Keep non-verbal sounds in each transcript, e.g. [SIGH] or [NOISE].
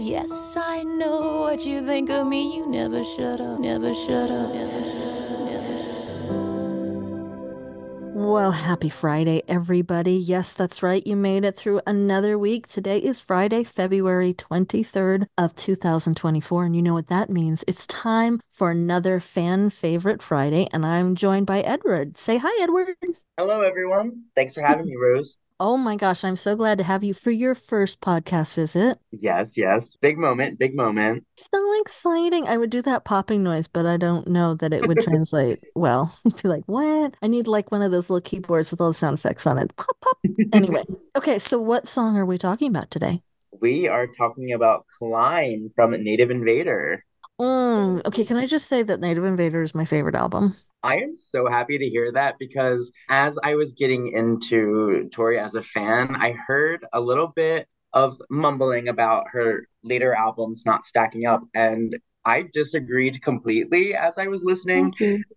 Yes, I know what you think of me. You never shut up, never shut up, never shut up, never shut up. Well, happy Friday, everybody. Yes, that's right. You made it through another week. Today is Friday, February 23rd of 2024. And you know what that means. It's time for another fan favorite Friday. And I'm joined by Edward. Say hi, Edward. Hello, everyone. Thanks for having me, Rose. Oh my gosh, I'm so glad to have you for your first podcast visit. Yes, yes. Big moment, big moment. So exciting. I would do that popping noise, but I don't know that it would [LAUGHS] translate well. [LAUGHS] I'd be like, what? I need like one of those little keyboards with all the sound effects on it. Pop, pop. [LAUGHS] Anyway, okay, so what song are we talking about today? We are talking about Climb from Native Invader. Mm, okay, can I just say that Native Invader is my favorite album? I am so happy to hear that because as I was getting into Tori as a fan, I heard a little bit of mumbling about her later albums not stacking up. And I disagreed completely as I was listening.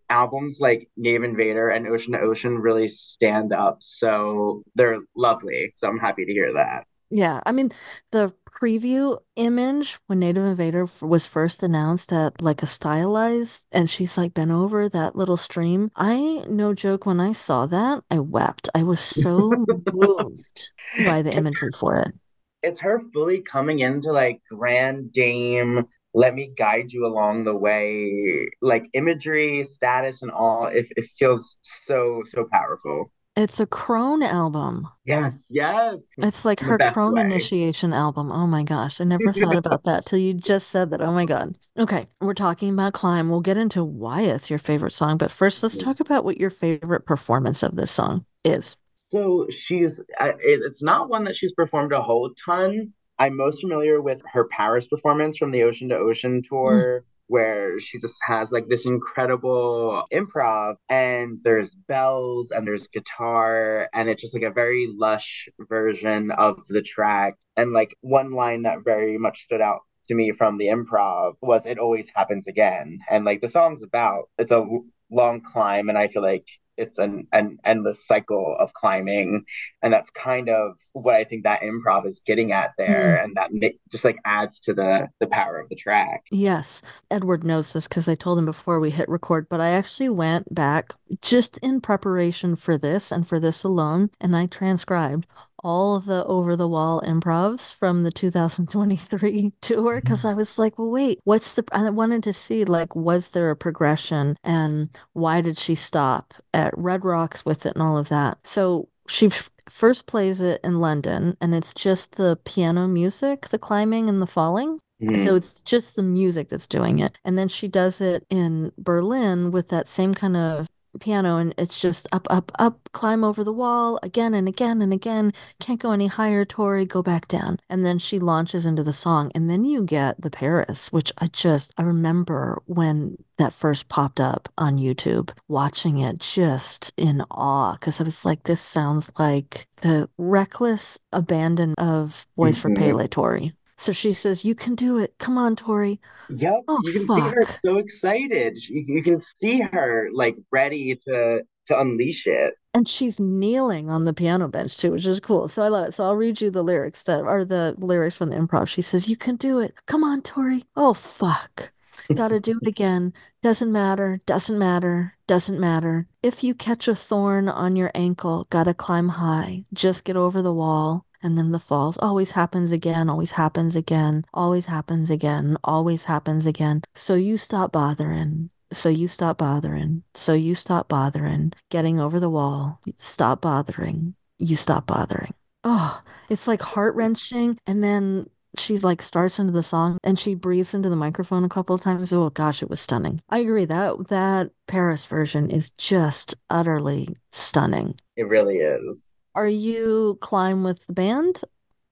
Albums like Native Invader and Ocean to Ocean really stand up. So they're lovely. So I'm happy to hear that. Yeah, I mean, the preview image when Native Invader f- was first announced at like a stylized, and she's like bent over that little stream. I, no joke, when I saw that, I wept. I was so [LAUGHS] moved by the imagery for it. It's her fully coming into like grand dame, let me guide you along the way, like imagery, status, and all. It, it feels so, so powerful. It's a crone album. Yes, yes. It's like her crone initiation album. Oh my gosh, I never thought about that till you just said that. Oh my God. Okay, we're talking about Climb. We'll get into why it's your favorite song, but first let's talk about what your favorite performance of this song is. So she's, uh, it, it's not one that she's performed a whole ton. I'm most familiar with her Paris performance from the Ocean to Ocean tour, where she just has like this incredible improv, and there's bells and there's guitar, and it's just like a very lush version of the track. And like one line that very much stood out to me from the improv was "It always happens again," and like the song's about it's a long climb, and I feel like it's an, an endless cycle of climbing. And that's kind of what i think that improv is getting at there. Hmm. And that ma- just like adds to the the power of the track. Yes, Edward knows this because I told him before we hit record, but I actually went back just in preparation for this and for this alone, and I transcribed all of the over the wall improvs from the 2023 [LAUGHS] tour because mm. I was like, well, wait, what's the, I wanted to see like, was there a progression and why did she stop at Red Rocks with it and all of that? So she f- first plays it in London and it's just the piano music, the climbing and the falling. So mm-hmm. it's just the music that's doing it. And then she does it in Berlin with that same kind of piano, and it's just up, up, up, climb over the wall again and again and again. Can't go any higher, Tori, go back down. And then she launches into the song. And then you get the Paris, which I just, I remember when that first popped up on YouTube, watching it just in awe, because I was like, this sounds like the reckless abandon of Boys for Mhm. Pele, Tori. So she says, You can do it. Come on, Tori. Yep, Oh, you can see her so excited. You, you can see her like ready to to unleash it. And she's kneeling on the piano bench too, which is cool. So I love it. So I'll read you the lyrics that are the lyrics from the improv. She says, You can do it. Come on, Tori. Oh, fuck. Gotta do it again. Doesn't matter. Doesn't matter. Doesn't matter. If you catch a thorn on your ankle, gotta climb high. Just get over the wall. And then the falls always happens again, always happens again, always happens again, always happens again. So you stop bothering. So you stop bothering. So you stop bothering. Getting over the wall. Stop bothering. You stop bothering. Oh, it's like heart wrenching. And then she like starts into the song and she breathes into the microphone a couple of times. Oh gosh, it was stunning. I agree that that Paris version is just utterly stunning. It really is. Are you climb with the band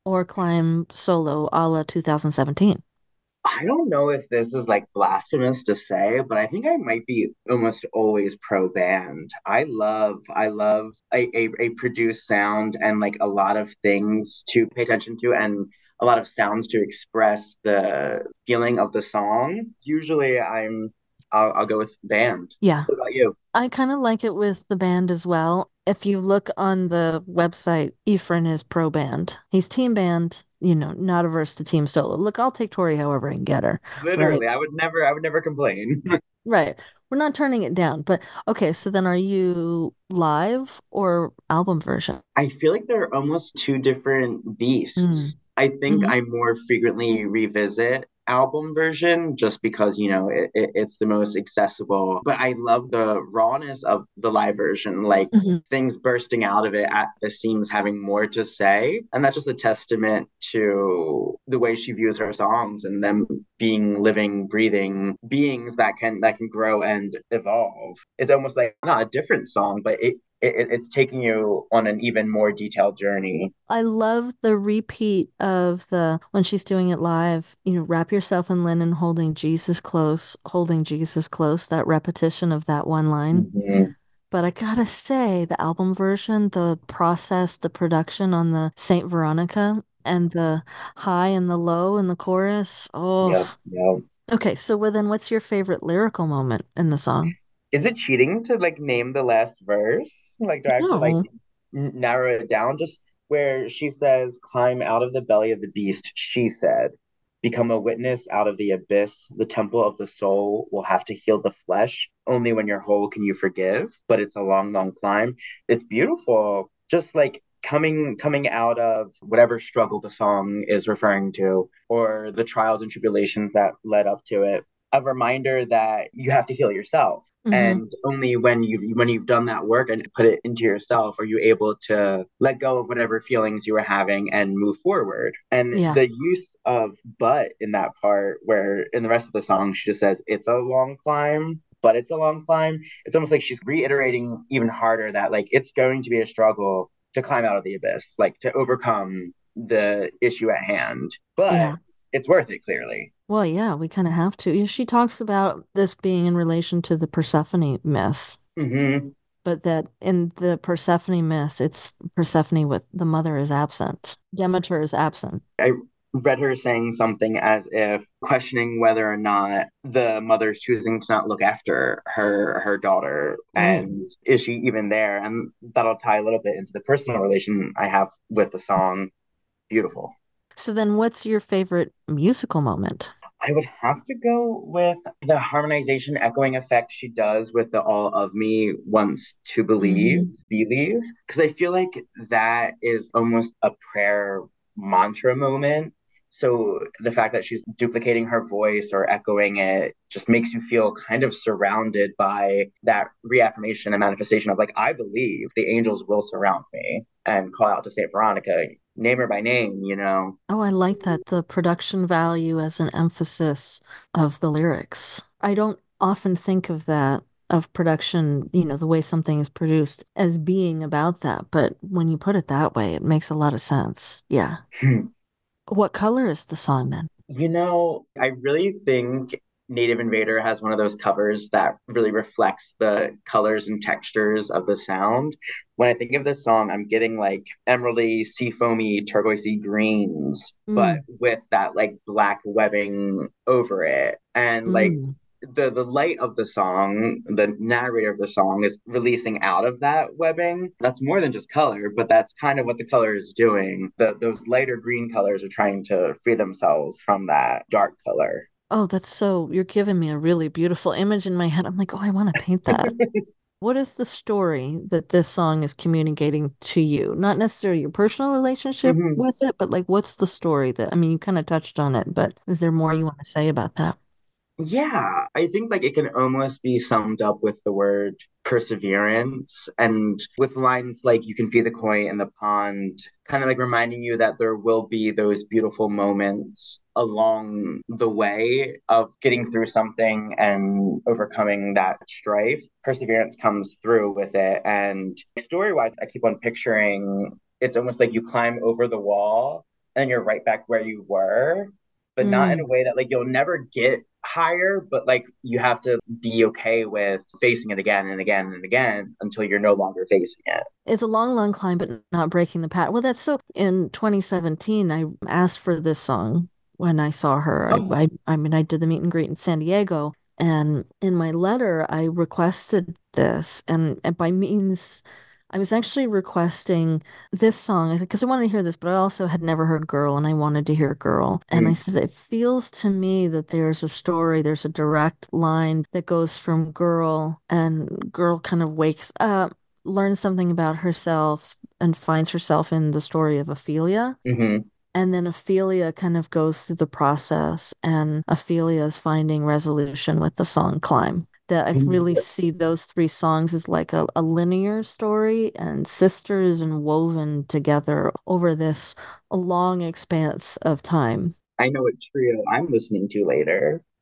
or climb solo a la 2017? I don't know if this is like blasphemous to say, but I think I might be almost always pro band. I love, I love a, a, a produced sound and like a lot of things to pay attention to and a lot of sounds to express the feeling of the song. Usually I'm I'll, I'll go with band. Yeah. What about you? I kind of like it with the band as well. If you look on the website, Efren is pro band. He's team band, you know, not averse to team solo. Look, I'll take Tori however I can get her. Literally, I would never, I would never complain. [LAUGHS] Right. We're not turning it down. But okay, so then are you live or album version? I feel like they're almost two different beasts. Mm. I think Mhm. I more frequently revisit album version just because you know it, it, it's the most accessible. But i love the rawness of the live version like Mhm. things bursting out of it at the seams having more to say. And that's just a testament to the way she views her songs and them being living breathing beings that can that can grow and evolve. It's almost like not a different song but it it, it's taking you on an even more detailed journey. I love the repeat of the when she's doing it live, you know, wrap yourself in linen, holding Jesus close, holding Jesus close, that repetition of that one line. Mhm. But I gotta say, the album version, the process, the production on the Saint Veronica and the high and the low in the chorus. Oh, Yep, yep. okay. So, well, then what's your favorite lyrical moment in the song? Is it cheating to like name the last verse? Like, do I have to like n- narrow it down? Just where she says, "Climb out of the belly of the beast," she said, "Become a witness out of the abyss. The temple of the soul will have to heal the flesh. Only when you're whole can you forgive." But it's a long, long climb. It's beautiful. Just like coming coming out of whatever struggle the song is referring to, or the trials and tribulations that led up to it. A reminder that you have to heal yourself Mhm. and only when you when you've done that work and put it into yourself are you able to let go of whatever feelings you were having and move forward and Yeah. the use of but in that part where in the rest of the song she just says it's a long climb but it's a long climb it's almost like she's reiterating even harder that like it's going to be a struggle to climb out of the abyss like to overcome the issue at hand but Yeah. it's worth it clearly Well, yeah, we kind of have to. She talks about this being in relation to the Persephone myth, hmm but that in the Persephone myth, it's Persephone with the mother is absent. Demeter is absent. I read her saying something as if questioning whether or not the mother's choosing to not look after her her daughter Right. and is she even there and that'll tie a little bit into the personal relation i have with the song beautiful So then what's your favorite musical moment? I would have to go with the harmonization echoing effect she does with the all of me wants to believe, mm-hmm. believe. Because I feel like that is almost a prayer mantra moment. So the fact that she's duplicating her voice or echoing it just makes you feel kind of surrounded by that reaffirmation and manifestation of like, I believe the angels will surround me and call out to Saint Veronica, name her by name, you know. Oh, I like that. The production value as an emphasis of the lyrics. I don't often think of that, of production, you know, the way something is produced as being about that. But when you put it that way, it makes a lot of sense. Yeah. Hmm. What color is the song then? You know, I really think Native Invader has one of those covers that really reflects the colors and textures of the sound. When I think of this song, I'm getting like emeraldy, seafoamy, turquoisey greens, but with that like black webbing over it. And like Mm. the the light of the song, the narrator of the song is releasing out of that webbing. That's more than just color, but that's kind of what the color is doing. The those lighter green colors are trying to free themselves from that dark color. Oh, that's so, you're giving me a really beautiful image in my head. I'm like, oh, I want to paint that. [LAUGHS] What is the story that this song is communicating to you? Not necessarily your personal relationship Mhm. with it, but like, what's the story that, I mean, you kind of touched on it, but is there more you want to say about that? Yeah, I think like it can almost be summed up with the word perseverance and with lines like you can feed the koi in the pond, kind of like reminding you that there will be those beautiful moments along the way of getting through something and overcoming that strife. Perseverance comes through with it. And story-wise, I keep on picturing it's almost like you climb over the wall and you're right back where you were, but not in a mm. way that like you'll never get higher, but like you have to be okay with facing it again and again and again until you're no longer facing it. It's a long, long climb, but not breaking the pattern. Well, that's so. In 2017, I asked for this song when I saw her. Oh. I, I, I mean, I did the meet and greet in San Diego, and in my letter, I requested this, and, and by means I was actually requesting this song because I wanted to hear this, but I also had never heard Girl and I wanted to hear Girl. And I Mm. said, it feels to me that there's a story, there's a direct line that goes from Girl, and Girl kind of wakes up, learns something about herself, and finds herself in the story of Ophelia. hmm And then Ophelia kind of goes through the process, and Ophelia is finding resolution with the song Climb. That I mm-hmm. really see those three songs as like a, a linear story and sisters and woven together over this long expanse of time. I know what trio I'm listening to later. [LAUGHS]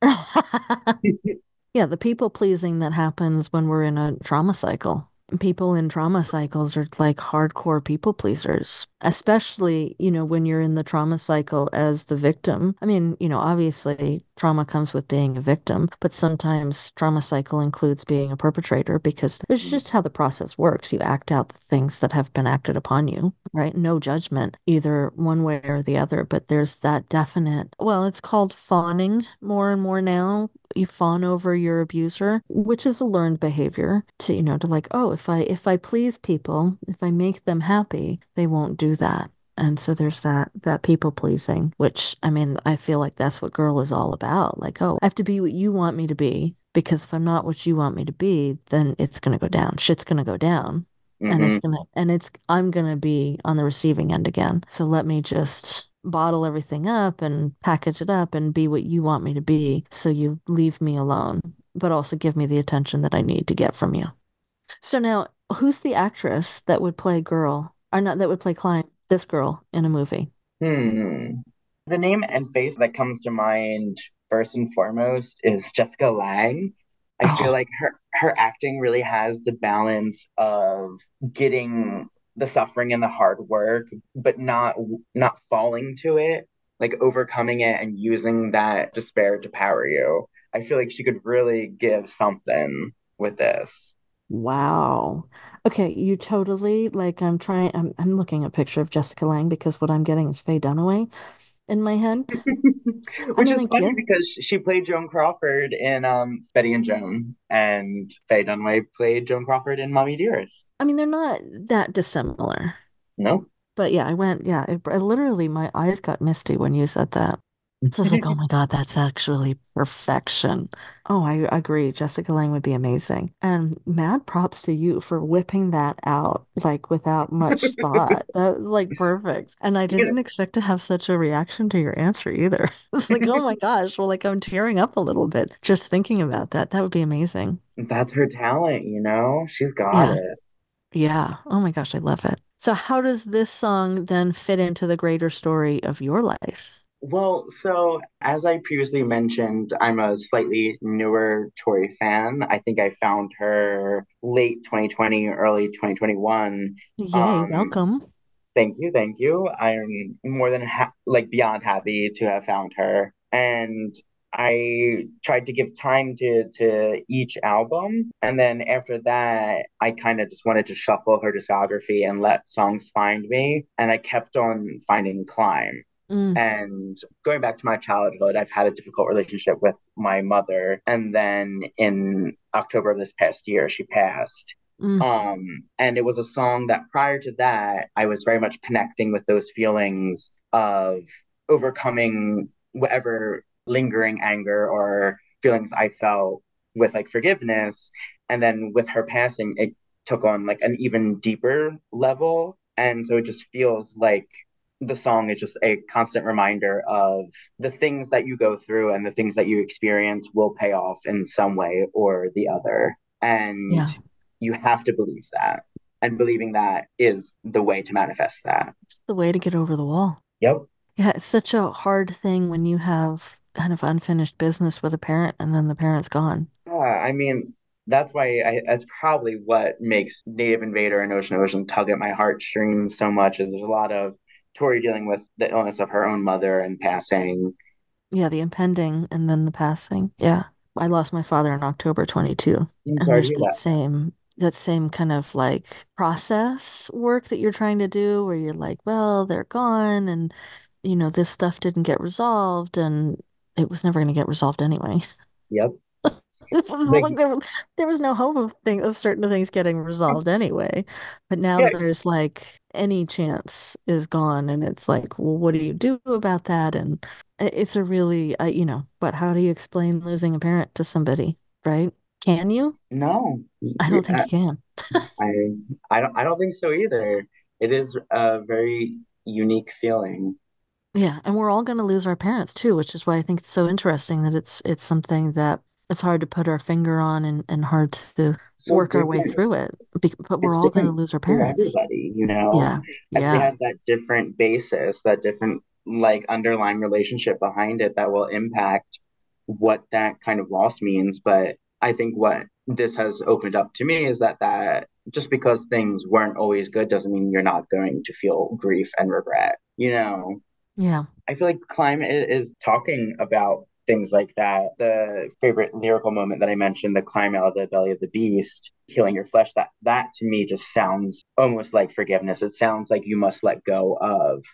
Yeah, the people pleasing that happens when we're in a trauma cycle. People in trauma cycles are like hardcore people pleasers, especially, you know, when you're in the trauma cycle as the victim. I mean, you know, obviously trauma comes with being a victim, but sometimes trauma cycle includes being a perpetrator because it's mm-hmm. just how the process works. You act out the things that have been acted upon you, right? No judgment, either one way or the other, but there's that definite, well, it's called fawning more and more now you fawn over your abuser, which is a learned behavior to, you know, to like, oh, if I if I please people, if I make them happy, they won't do that. And so there's that that people pleasing, which I mean, I feel like that's what girl is all about. Like, oh, I have to be what you want me to be because if I'm not what you want me to be, then it's gonna go down. Shit's gonna go down. And Mhm. it's gonna and it's I'm gonna be on the receiving end again. So let me just bottle everything up and package it up and be what you want me to be so you leave me alone, but also give me the attention that I need to get from you. So now, who's the actress that would play girl, or not that would play Climb, this girl in a movie? Hmm. The name and face that comes to mind first and foremost is Jessica Lange. I feel Oh. like her her acting really has the balance of getting the suffering and the hard work, but not not falling to it, like overcoming it and using that despair to power you. I feel like she could really give something with this. Wow. Okay, you totally like I'm trying I'm I'm looking at a picture of Jessica Lange because what I'm getting is Faye Dunaway in my head. [LAUGHS] Which is funny because she played Joan Crawford in um, Betty and Joan, and Faye Dunaway played Joan Crawford in Mommy Dearest. I mean, they're not that dissimilar. No? But yeah, I went, yeah, it, I literally my eyes got misty when you said that. So I was like, [LAUGHS] oh my God, that's actually perfection. Oh, I agree. Jessica Lange would be amazing. And mad props to you for whipping that out like without much thought. [LAUGHS] That was like perfect. And I didn't expect to have such a reaction to your answer either. [LAUGHS] It's like, oh my gosh, well, like I'm tearing up a little bit just thinking about that. That would be amazing. That's her talent, you know? She's got Yeah. it. Yeah. Oh my gosh, I love it. So how does this song then fit into the greater story of your life? Well, so as I previously mentioned, I'm a slightly newer Tori fan. I think I found her late 2020, early 2021. Yay, Um, welcome. Thank you, thank you. I'm more than ha like beyond happy to have found her. And I tried to give time to to each album, and then after that, I kind of just wanted to shuffle her discography and let songs find me. And I kept on finding Climb. Mm. And going back to my childhood, I've had a difficult relationship with my mother. And then in October of this past year, she passed. Mm. Um, and it was a song that prior to that, I was very much connecting with those feelings of overcoming whatever lingering anger or feelings I felt with like forgiveness. And then with her passing, it took on like an even deeper level. And so it just feels like the song is just a constant reminder of the things that you go through and the things that you experience will pay off in some way or the other. And Yeah. you have to believe that. And believing that is the way to manifest that. It's the way to get over the wall. Yep. Yeah, it's such a hard thing when you have kind of unfinished business with a parent and then the parent's gone. Yeah, I mean, that's why I, that's probably what makes Native Invader and Ocean Ocean tug at my heartstrings so much is there's a lot of Tori dealing with the illness of her own mother and passing. Yeah, the impending and then the passing. Yeah. I lost my father in October 22. And there's that that. same that same kind of like process work that you're trying to do where you're like, well, they're gone and you know, this stuff didn't get resolved and it was never going to get resolved anyway. [LAUGHS] Yep. [LAUGHS] Like- like there, there was no hope of thing of certain things getting resolved anyway. But now Yeah. there's like any chance is gone, and it's like, well, what do you do about that? And it's a really, uh, you know, but how do you explain losing a parent to somebody, right? Can you? No, I don't think you can. I, I don't I don't think so either. It is a very unique feeling. Yeah, and we're all going to lose our parents too, which is why I think it's so interesting that it's it's something that it's hard to put our finger on and, and hard to So work our way through it. Be- but we're It's all going to lose our parents. everybody, you know? Yeah, yeah, has that different basis, that different like underlying relationship behind it that will impact what that kind of loss means. But I think what this has opened up to me is that that just because things weren't always good doesn't mean you're not going to feel grief and regret. You know, yeah. I feel like climate is talking about things like that. The favorite lyrical moment that I mentioned, the climb out of the belly of the beast, healing your flesh, that that to me just sounds almost like forgiveness. It sounds like you must let go of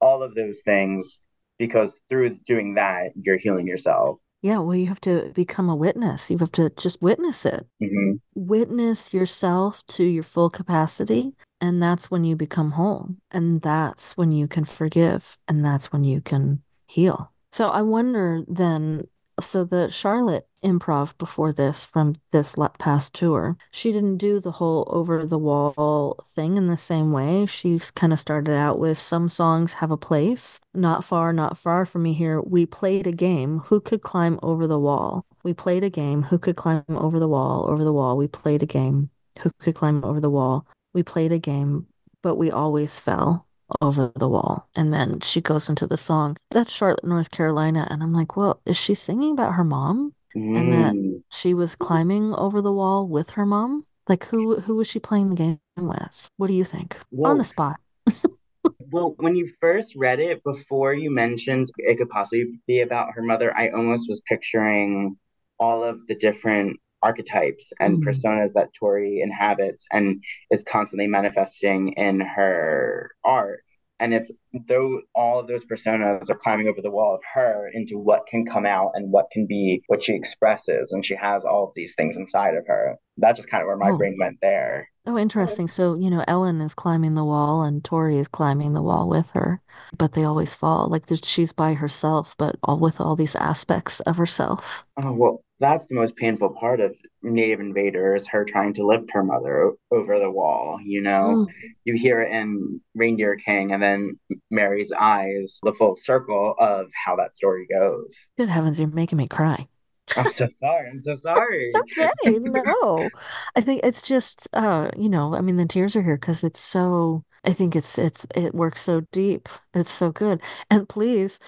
all of those things because through doing that, you're healing yourself. Yeah, well, you have to become a witness. You have to just witness it. hmm Witness yourself to your full capacity, and that's when you become whole. And that's when you can forgive, and that's when you can heal. So I wonder then, so the Charlotte improv before this from this past tour, she didn't do the whole over the wall thing in the same way. She kind of started out with some songs have a place. Not far, not far from me here. We played a game. Who could climb over the wall? We played a game. Who could climb over the wall? Over the wall. We played a game. Who could climb over the wall? We played a game, but we always fell over the wall. And then she goes into the song. That's Charlotte, North Carolina. And I'm like, well, is she singing about her mom? And that- Mm. She was climbing over the wall with her mom? Like who who was she playing the game with? What do you think? On the spot. [LAUGHS] Well, when you first read it, before you mentioned it could possibly be about her mother, I almost was picturing all of the different archetypes and Mm. personas that Tori inhabits and is constantly manifesting in her art. And it's though all of those personas are climbing over the wall of her into what can come out and what can be what she expresses. And she has all of these things inside of her. That's just kind of where my Oh. brain went there. Oh, interesting. So, you know, Ellen is climbing the wall and Tori is climbing the wall with her, but they always fall. Like she's by herself, but all with all these aspects of herself. Oh, well, that's the most painful part of Native Invader is her trying to lift her mother over the wall, you know? Mm. You hear it in Reindeer King and then Mary's eyes, the full circle of how that story goes. Good heavens, you're making me cry. [LAUGHS] I'm so sorry. I'm so sorry. [LAUGHS] It's okay. No, I think it's just, uh, you know, I mean, the tears are here because it's so, I think it's, it's, it works so deep. It's so good. And please,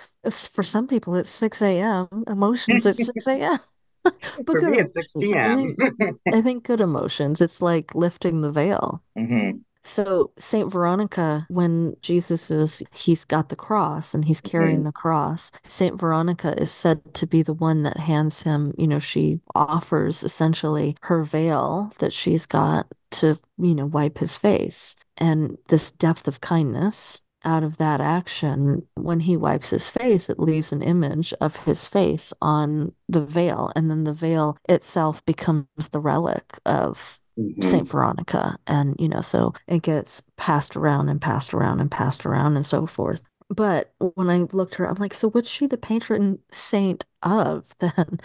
for some people, it's 6 a.m. Emotions at 6 a.m. [LAUGHS] [LAUGHS] But For good me, it's 6 emotions. I think, [LAUGHS] I think good emotions. It's like lifting the veil. hmm So Saint Veronica, when Jesus is, he's got the cross and he's carrying the cross. Saint Veronica is said to be the one that hands him, you know, she offers essentially her veil that she's got to, you know, wipe his face. And this depth of kindness out of that action, when he wipes his face, it leaves an image of his face on the veil. And then the veil itself becomes the relic of hmm Saint Veronica. And, you know, so it gets passed around and passed around and passed around and so forth. But when I looked her, I'm like, so what's she the patron saint of [LAUGHS] then?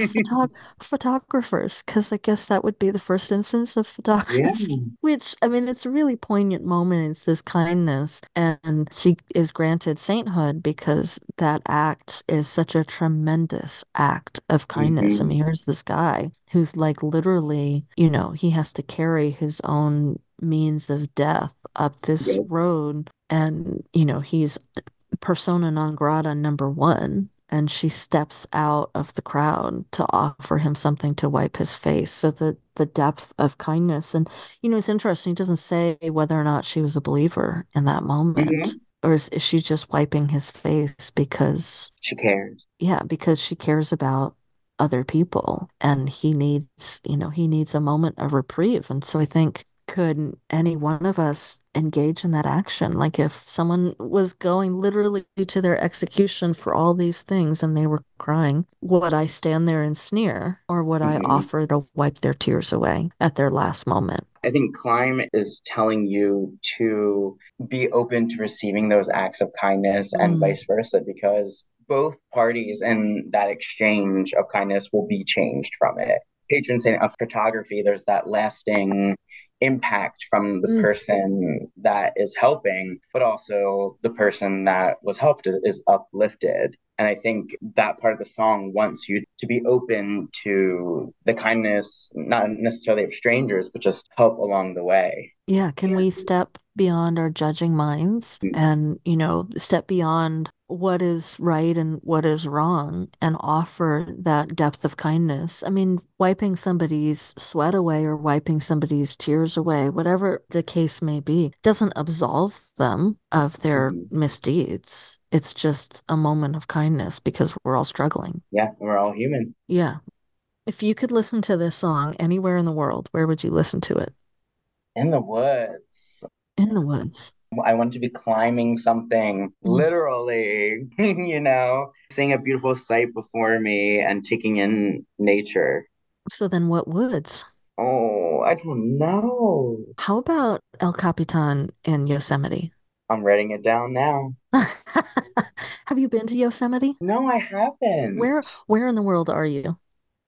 Photog [LAUGHS] photographers, because I guess that would be the first instance of Yeah. photography. [LAUGHS] Which, I mean, it's a really poignant moment. It's this kindness, and she is granted sainthood because that act is such a tremendous act of kindness. I hmm mean, here's this guy who's like literally, you know, he has to carry his own means of death up this Yep. road, and, you know, he's persona non grata number one. And she steps out of the crowd to offer him something to wipe his face. So the the depth of kindness. And you know, it's interesting. It doesn't say whether or not she was a believer in that moment, mm-hmm. or is, is she just wiping his face because, She cares. yeah, because she cares about other people and he needs, you know, he needs a moment of reprieve. And so I think could any one of us engage in that action? Like if someone was going literally to their execution for all these things and they were crying, would I stand there and sneer or would I Mhm. offer to wipe their tears away at their last moment? I think climb is telling you to be open to receiving those acts of kindness and Mm. vice versa, because both parties in that exchange of kindness will be changed from it. Patron saint of photography, there's that lasting impact from the Mm. person that is helping, but also the person that was helped is, uplifted. And I think that part of the song wants you to be open to the kindness, not necessarily of strangers, but just help along the way. Yeah, can we step beyond our judging minds Mm. and, you know, step beyond what is right and what is wrong and offer that depth of kindness? I mean, wiping somebody's sweat away or wiping somebody's tears away, whatever the case may be, doesn't absolve them of their Mhm. misdeeds. It's just a moment of kindness because we're all struggling. Yeah, we're all human. Yeah. If you could listen to this song anywhere in the world, where would you listen to it? In the woods. In the woods. I want to be climbing something, Mm. literally, [LAUGHS] you know, seeing a beautiful sight before me and taking in nature. So then what woods? Oh, I don't know. How about El Capitan in Yosemite? I'm writing it down now. [LAUGHS] Have you been to Yosemite? No, I haven't. Where where in the world are you?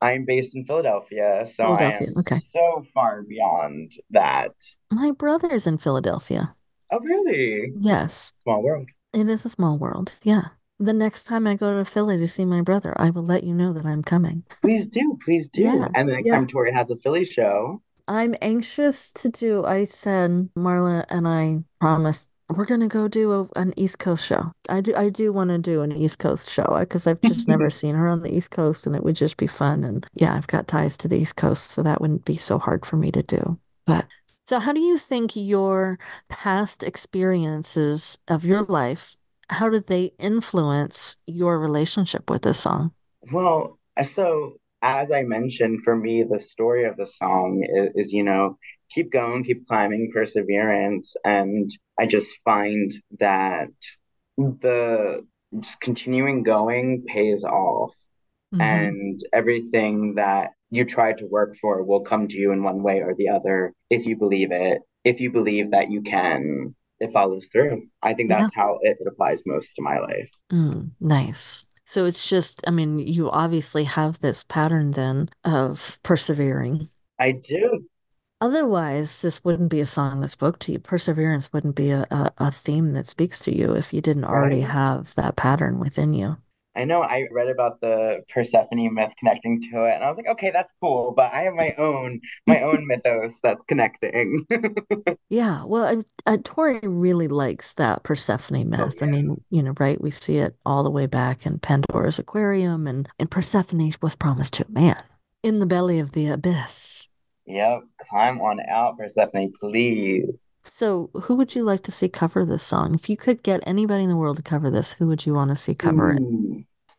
I'm based in Philadelphia, so I am okay. so far beyond that. My brother's in Philadelphia. Oh, really? Yes, Small world. it is a small world. Yeah. The next time I go to Philly to see my brother, I will let you know that I'm coming. Please do, please do. Yeah, And the next yeah. time Tori has a Philly show, I'm anxious to do, I said, Marla and I promised we're gonna go do a, an East Coast show. I do I do want to do an East Coast show because I've just never [LAUGHS] seen her on the East Coast and it would just be fun. And yeah, I've got ties to the East Coast, so that wouldn't be so hard for me to do. But so how do you think your past experiences of your life, how did they influence your relationship with this song? Well, uh, so as I mentioned, for me, the story of the song is, is, you know, keep going, keep climbing, perseverance. And I just find that the just continuing going pays off. Mhm. And everything that you try to work for will come to you in one way or the other if you believe it. If you believe that you can, it follows through. I think Yeah. that's how it applies most to my life. Mm, nice. So it's just, I mean, you obviously have this pattern then of persevering. I do. Otherwise, this wouldn't be a song that spoke to you. Perseverance wouldn't be a, a, a theme that speaks to you if you didn't already Right. have that pattern within you. I know I read about the Persephone myth connecting to it, and I was like, okay, that's cool, but I have my own my [LAUGHS] own mythos that's connecting. [LAUGHS] Yeah, well, I, I, uh, Tori really likes that Persephone Oh myth. I mean, you know, right? We see it all the way back in Pandora's Aquarium, and, and Persephone was promised to a man in the belly of the abyss. Yep, climb on out, Persephone, please. So, who would you like to see cover this song? If you could get anybody in the world to cover this, who would you want to see cover it?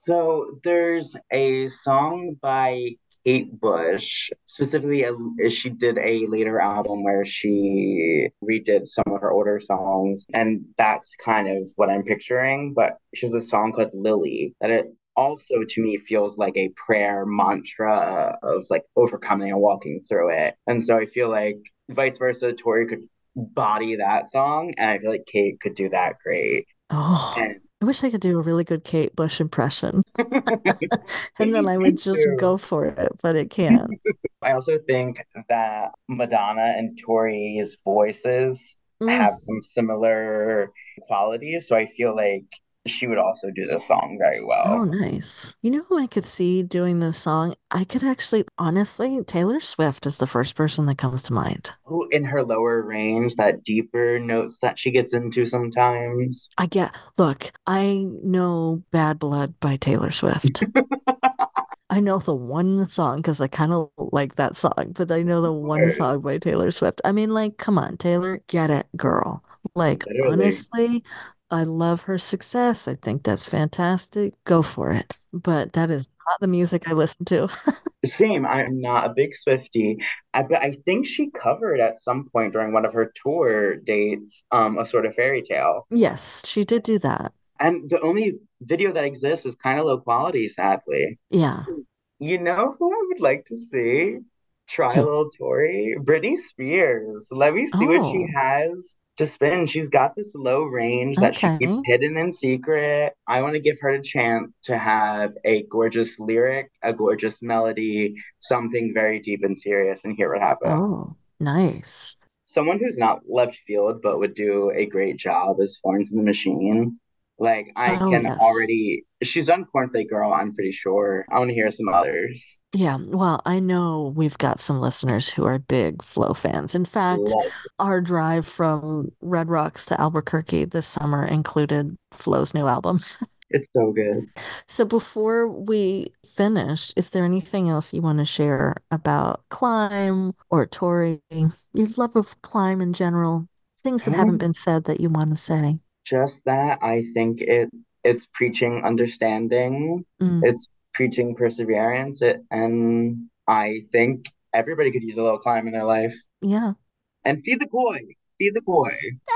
So there's a song by Kate Bush, specifically, a, she did a later album where she redid some of her older songs, and that's kind of what I'm picturing. But she has a song called Lily that it also to me feels like a prayer mantra of like overcoming and walking through it. And so I feel like vice versa, Tori could body that song, and I feel like Kate could do that great. Oh, And I wish I could do a really good Kate Bush impression. [LAUGHS] [LAUGHS] And then I would just go for it, but it can't. [LAUGHS] I also think that Madonna and Tori's voices Mm. have some similar qualities, so I feel like she would also do this song very well. Oh, nice. You know who I could see doing this song? I could actually, honestly, Taylor Swift is the first person that comes to mind. Who in her lower range, that deeper notes that she gets into sometimes. I get, look, I know Bad Blood by Taylor Swift. [LAUGHS] I know the one song because I kind of like that song, but I know the one Right. song by Taylor Swift. I mean, like, come on, Taylor, get it, girl. Like, Literally. honestly, I love her success. I think that's fantastic. Go for it. But that is not the music I listen to. [LAUGHS] Same. I'm not a big Swiftie, I, but I think she covered at some point during one of her tour dates, um, a sort of fairy tale. yes, she did do that. And the only video that exists is kind of low quality, sadly. Yeah. You know who I would like to see? Try a little Tori, Britney Spears. Let me see what she Oh, has to spin. She's got this low range that she keeps hidden in secret. I want to give her a chance to have a gorgeous lyric, a gorgeous melody, something very deep and serious, and hear what happens. Oh, nice. Someone who's not left field but would do a great job is Florence and the Machine. Like I Oh, can yes. already, she's done Cornflake Girl, I'm pretty sure. I want to hear some others. Yeah, well, I know we've got some listeners who are big Flo fans. In fact, Love our drive from Red Rocks to Albuquerque this summer included Flo's new album. [LAUGHS] It's so good. So before we finish, is there anything else you want to share about Climb or Tori? Your love of Climb in general, things that haven't been said that you want to say. Just that I think it it's preaching understanding, Mm, it's preaching perseverance, it, and I think everybody could use a little climb in their life. yeah, And feed the koi, feed the koi.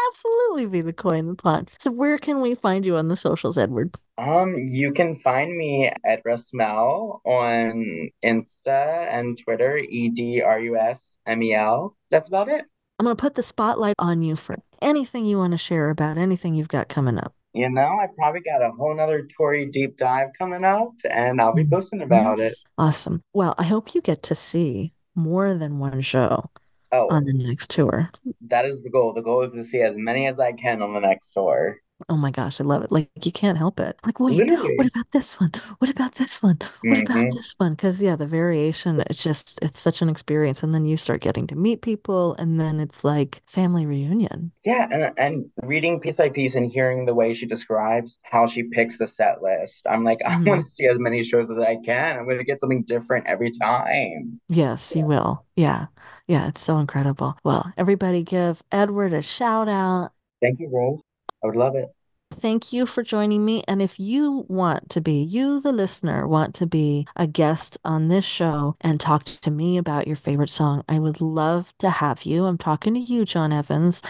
absolutely be the koi in the Climb. So where can we find you on the socials, Edward? Um, you can find me at Rusmel on Insta and Twitter, E-D-R-U-S-M-E-L. That's about it. I'm going to put the spotlight on you for anything you want to share about anything you've got coming up. You know, I probably got a whole nother Tori deep dive coming up, and I'll be Mm, posting about it. Awesome. Well, I hope you get to see more than one show Oh, on the next tour. that is the goal. The goal is to see as many as I can on the next tour. Oh my gosh, I love it. Like you can't help it. Like, wait, what about this one? What about this one? What about hmm this one? Because yeah, the variation, it's just it's such an experience. And then you start getting to meet people, and then it's like family reunion. Yeah, and and reading piece by piece and hearing the way she describes how she picks the set list, I'm like, I Mm, want to see as many shows as I can. I'm going to get something different every time. yes, you will. Yeah. Yeah, it's so incredible. Well, everybody give Edward a shout out. Thank you, Rose. I would love it. Thank you for joining me. And if you want to be, you, the listener, want to be a guest on this show and talk to me about your favorite song, I would love to have you. I'm talking to you, John Evans,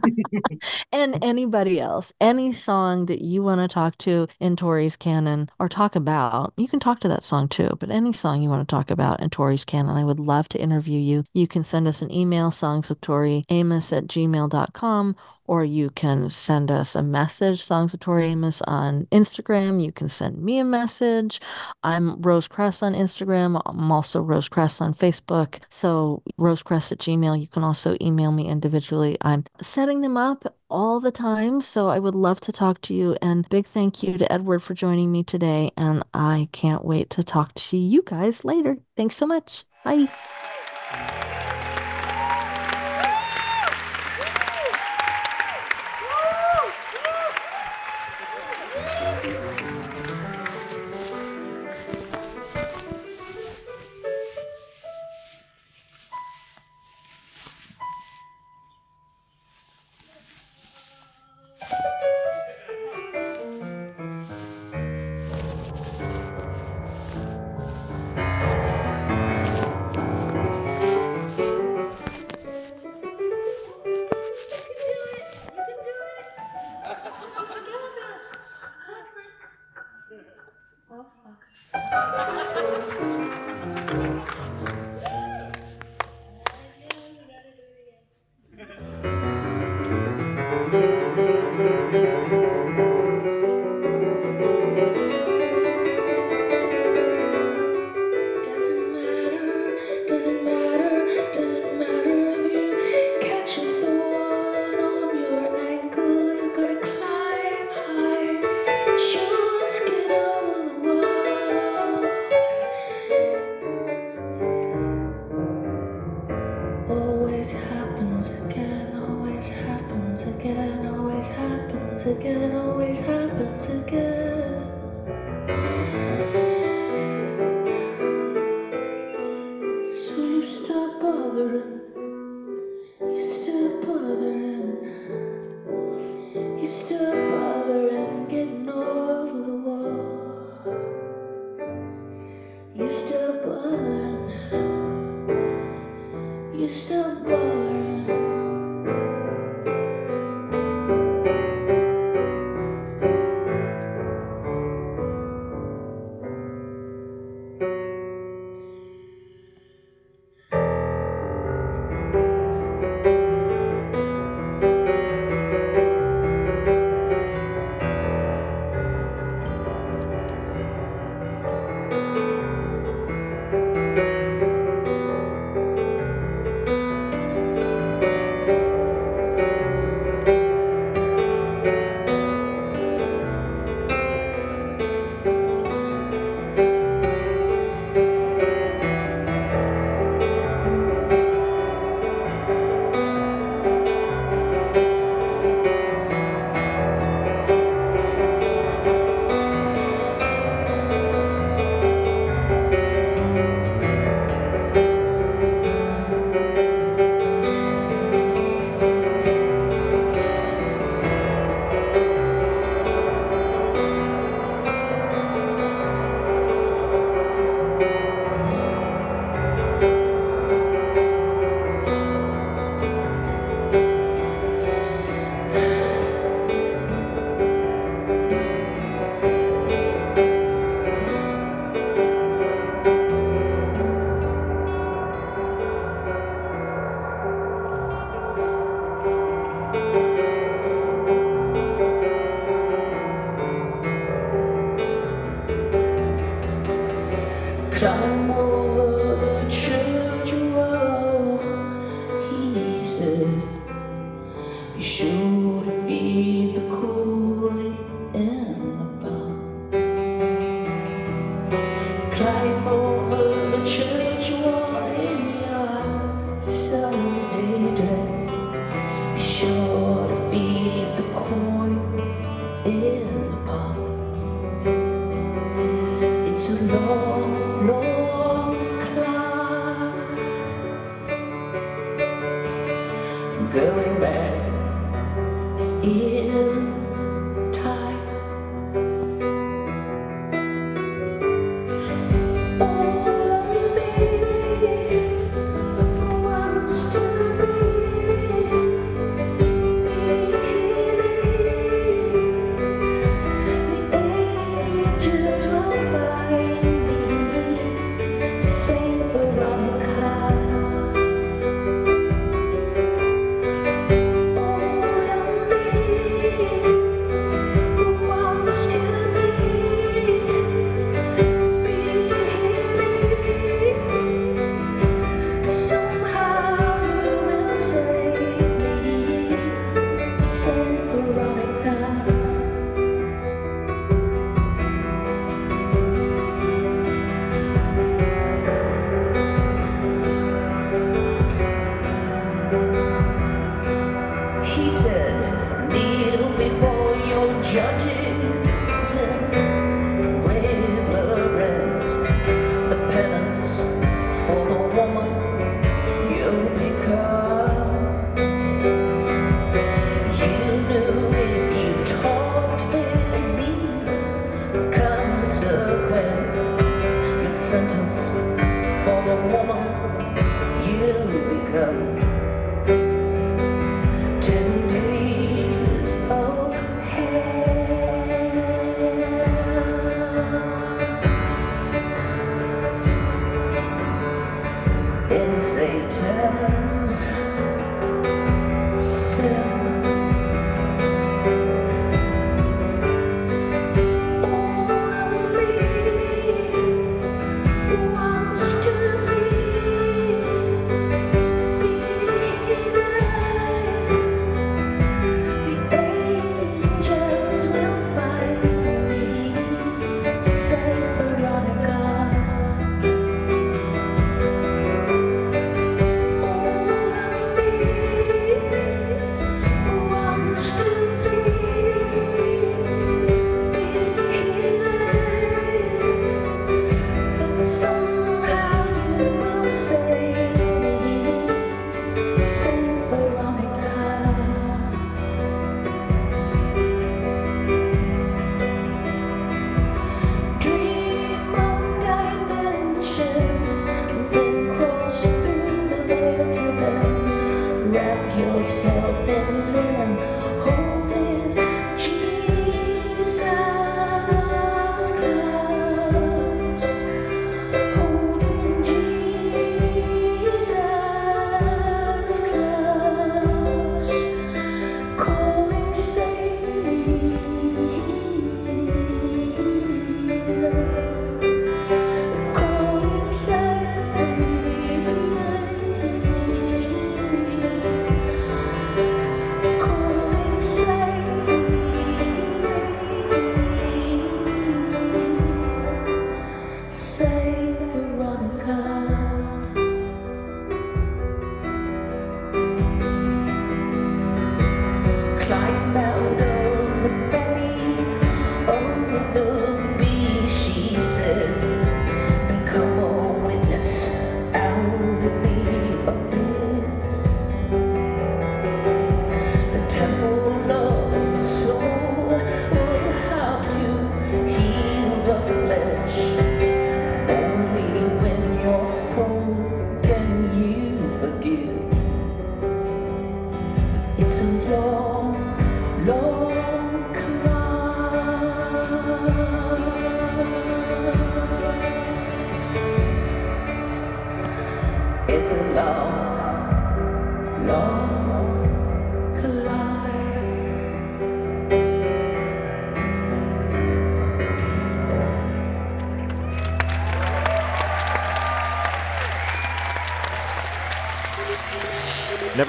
[LAUGHS] and anybody else. Any song that you want to talk to in Tori's canon or talk about, you can talk to that song too, but any song you want to talk about in Tori's canon, I would love to interview you. You can send us an email, songswithtoriamos at gmail.com or you can send us a message, Songs of Tori Amos, on Instagram. You can send me a message. I'm Rose Cress on Instagram. I'm also Rose Cress on Facebook. So, rosecress at Gmail. You can also email me individually. I'm setting them up all the time. So, I would love to talk to you. And big thank you to Edward for joining me today. And I can't wait to talk to you guys later. Thanks so much. Bye.